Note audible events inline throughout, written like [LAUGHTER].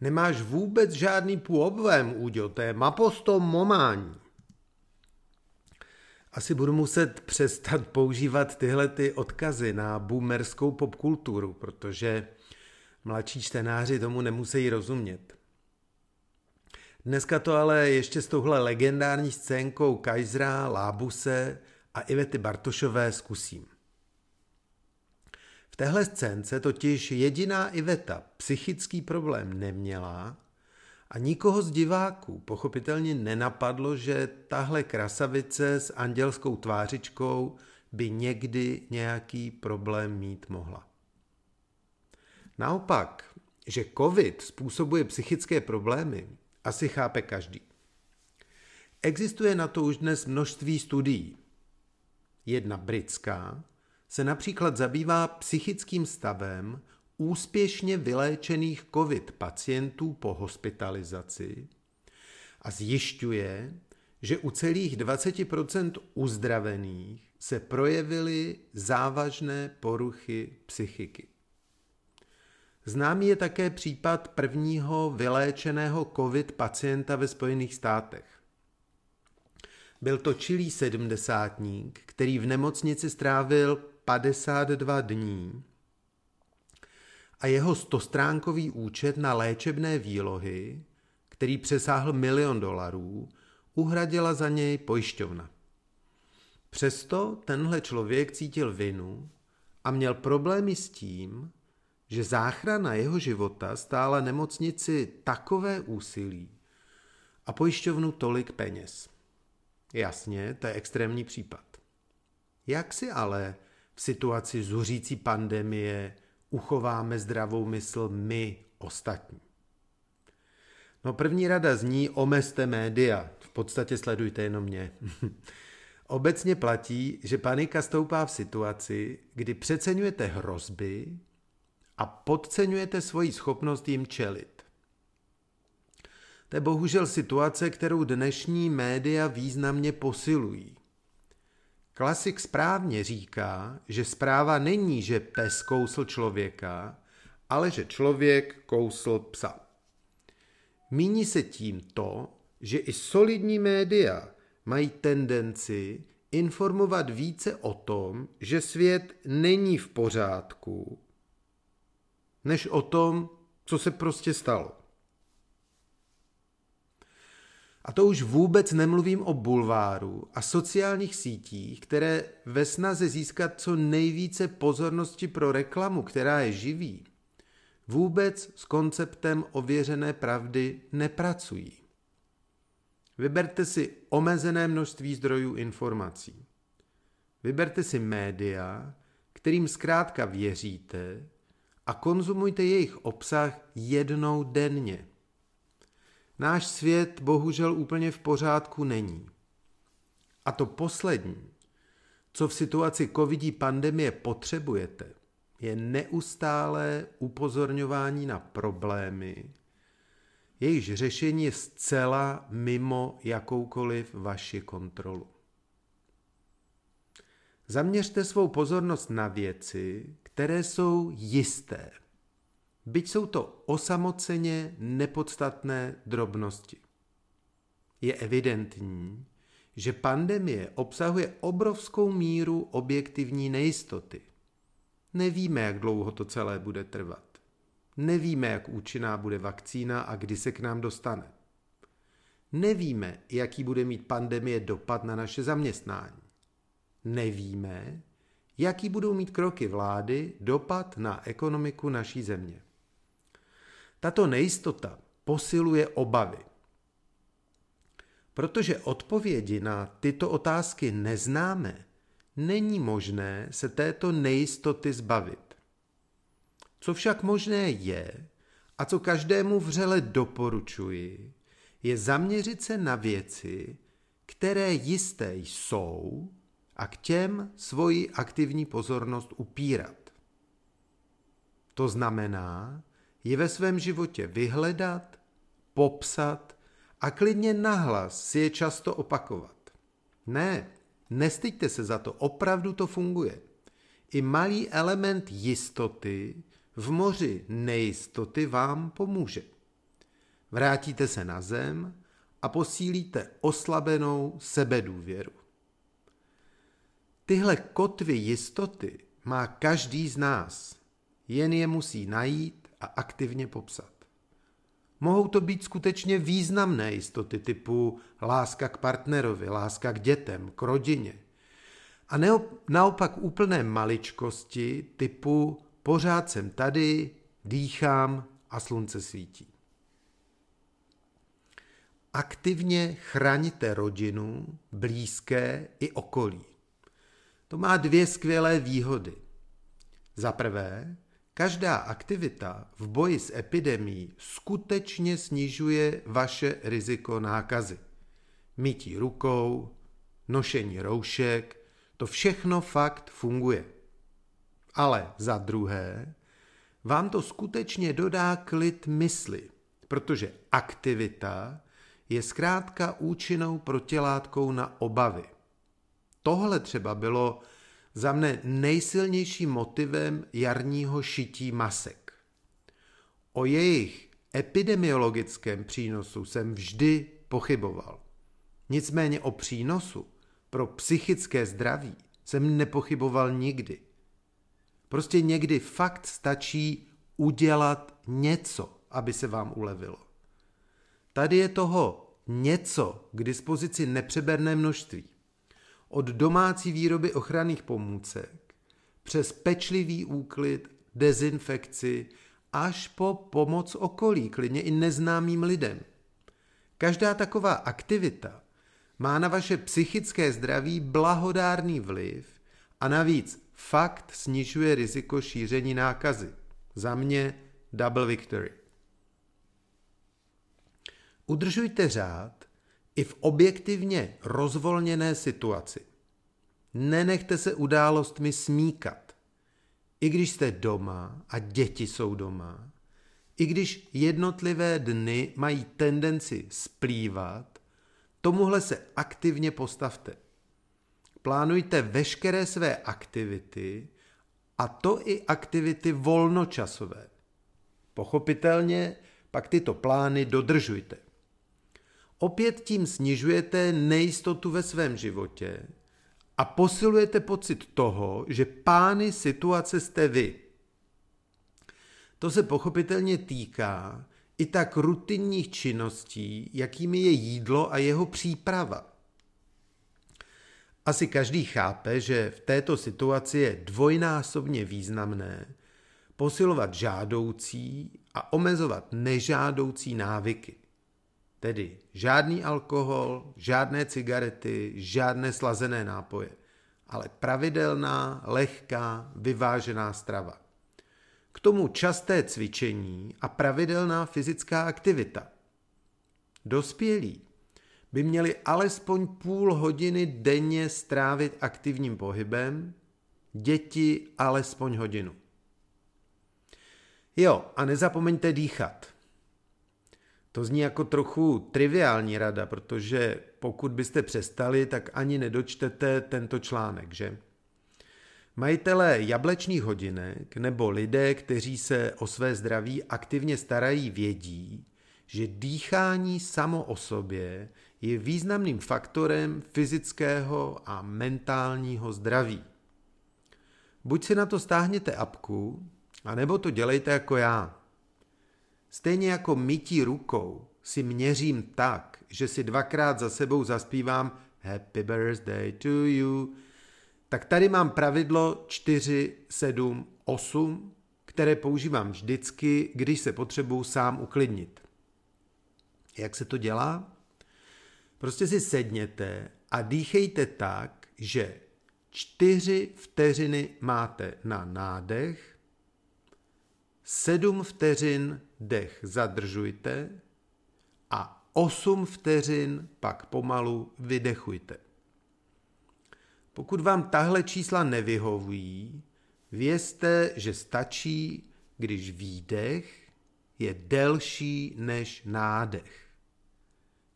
Nemáš vůbec žádný půobvém, Úďo, to je maposto momání. Asi budu muset přestat používat tyhle ty odkazy na boomerskou popkulturu, protože mladší čtenáři tomu nemusí rozumět. Dneska to ale ještě s touhle legendární scénkou Kajzra, Lábuse a Ivety Bartošové zkusím. Téhle scénce totiž jediná Iveta psychický problém neměla a nikoho z diváků pochopitelně nenapadlo, že tahle krasavice s andělskou tvářičkou by někdy nějaký problém mít mohla. Naopak, že covid způsobuje psychické problémy, asi chápe každý. Existuje na to už dnes množství studií. Jedna britská se například zabývá psychickým stavem úspěšně vyléčených COVID pacientů po hospitalizaci a zjišťuje, že u celých 20% uzdravených se projevily závažné poruchy psychiky. Známý je také případ prvního vyléčeného COVID pacienta ve Spojených státech. Byl to čilý sedmdesátník, který v nemocnici strávil 52 dní a jeho stostránkový účet na léčebné výlohy, který přesáhl milion dolarů, uhradila za něj pojišťovna. Přesto tenhle člověk cítil vinu a měl problémy s tím, že záchrana jeho života stála nemocnici takové úsilí a pojišťovnu tolik peněz. Jasně, to je extrémní případ. Jak si ale v situaci zuřící pandemie uchováme zdravou mysl my ostatní? No první rada zní omezte média, v podstatě sledujte jenom mě. [LAUGHS] Obecně platí, že panika stoupá v situaci, kdy přeceňujete hrozby a podceňujete svoji schopnost jim čelit. To je bohužel situace, kterou dnešní média významně posilují. Klasik správně říká, že zpráva není, že pes kousl člověka, ale že člověk kousl psa. Míní se tím to, že i solidní média mají tendenci informovat více o tom, že svět není v pořádku, než o tom, co se prostě stalo. A to už vůbec nemluvím o bulváru a sociálních sítích, které ve snaze získat co nejvíce pozornosti pro reklamu, která je živý, vůbec s konceptem ověřené pravdy nepracují. Vyberte si omezené množství zdrojů informací. Vyberte si média, kterým zkrátka věříte a konzumujte jejich obsah jednou denně. Náš svět bohužel úplně v pořádku není. A to poslední, co v situaci covidí pandemie potřebujete, je neustálé upozorňování na problémy, jejichž řešení je zcela mimo jakoukoliv vaši kontrolu. Zaměřte svou pozornost na věci, které jsou jisté. Byť jsou to osamoceně nepodstatné drobnosti. Je evidentní, že pandemie obsahuje obrovskou míru objektivní nejistoty. Nevíme, jak dlouho to celé bude trvat. Nevíme, jak účinná bude vakcína a kdy se k nám dostane. Nevíme, jaký bude mít pandemie dopad na naše zaměstnání. Nevíme, jaký budou mít kroky vlády dopad na ekonomiku naší země. Tato nejistota posiluje obavy. Protože odpovědi na tyto otázky neznáme, není možné se této nejistoty zbavit. Co však možné je, a co každému vřele doporučuji, je zaměřit se na věci, které jisté jsou a k těm svoji aktivní pozornost upírat. To znamená, je ve svém životě vyhledat, popsat a klidně nahlas si je často opakovat. Ne, nestyďte se za to, opravdu to funguje. I malý element jistoty v moři nejistoty vám pomůže. vrátíte se na zem a posílíte oslabenou sebedůvěru. Tyhle kotvy jistoty má každý z nás, jen je musí najít a aktivně popsat. Mohou to být skutečně významné jistoty typu láska k partnerovi, láska k dětem, k rodině. A naopak úplné maličkosti typu pořád jsem tady, dýchám a slunce svítí. Aktivně chraňte rodinu, blízké i okolí. To má dvě skvělé výhody. Za prvé, každá aktivita v boji s epidemí skutečně snižuje vaše riziko nákazy. Mytí rukou, nošení roušek, to všechno fakt funguje. Ale za druhé, vám to skutečně dodá klid mysli, protože aktivita je zkrátka účinnou protilátkou na obavy. Tohle třeba bylo za mne nejsilnějším motivem jarního šití masek. O jejich epidemiologickém přínosu jsem vždy pochyboval. Nicméně o přínosu pro psychické zdraví jsem nepochyboval nikdy. Prostě někdy fakt stačí udělat něco, aby se vám ulevilo. Tady je toho něco k dispozici nepřeberné množství. Od domácí výroby ochranných pomůcek přes pečlivý úklid, dezinfekci až po pomoc okolí, klidně i neznámým lidem. Každá taková aktivita má na vaše psychické zdraví blahodárný vliv a navíc fakt snižuje riziko šíření nákazy. Za mě double victory. Udržujte řád i v objektivně rozvolněné situaci. Nenechte se událostmi smíkat. I když jste doma a děti jsou doma, i když jednotlivé dny mají tendenci splývat, tomuhle se aktivně postavte. Plánujte veškeré své aktivity, a to i aktivity volnočasové. Pochopitelně pak tyto plány dodržujte. Opět tím snižujete nejistotu ve svém životě a posilujete pocit toho, že pány situace jste vy. To se pochopitelně týká i tak rutinních činností, jakými je jídlo a jeho příprava. Asi každý chápe, že v této situaci je dvojnásobně významné posilovat žádoucí a omezovat nežádoucí návyky. Tedy žádný alkohol, žádné cigarety, žádné slazené nápoje, ale pravidelná, lehká, vyvážená strava. K tomu časté cvičení a pravidelná fyzická aktivita. Dospělí by měli alespoň půl hodiny denně strávit aktivním pohybem, děti alespoň hodinu. Jo, a nezapomeňte dýchat. To zní jako trochu triviální rada, protože pokud byste přestali, tak ani nedočtete tento článek, že? Majitelé jablečných hodinek nebo lidé, kteří se o své zdraví aktivně starají, vědí, že dýchání samo o sobě je významným faktorem fyzického a mentálního zdraví. Buď si na to stáhněte apku, anebo to dělejte jako já. Stejně jako mytí rukou si měřím tak, že si dvakrát za sebou zaspívám Happy birthday to you, tak tady mám pravidlo 4, 7, 8, které používám vždycky, když se potřebuji sám uklidnit. Jak se to dělá? Prostě si sedněte a dýchejte tak, že čtyři vteřiny máte na nádech, sedm vteřin dech zadržujte a osm vteřin pak pomalu vydechujte. Pokud vám tahle čísla nevyhovují, vězte, že stačí, když výdech je delší než nádech.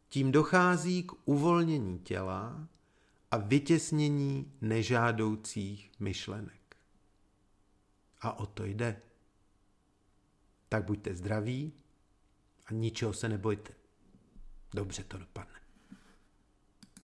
Tím dochází k uvolnění těla a vytěsnění nežádoucích myšlenek. A o to jde. Tak buďte zdraví a ničeho se nebojte. Dobře to dopadne.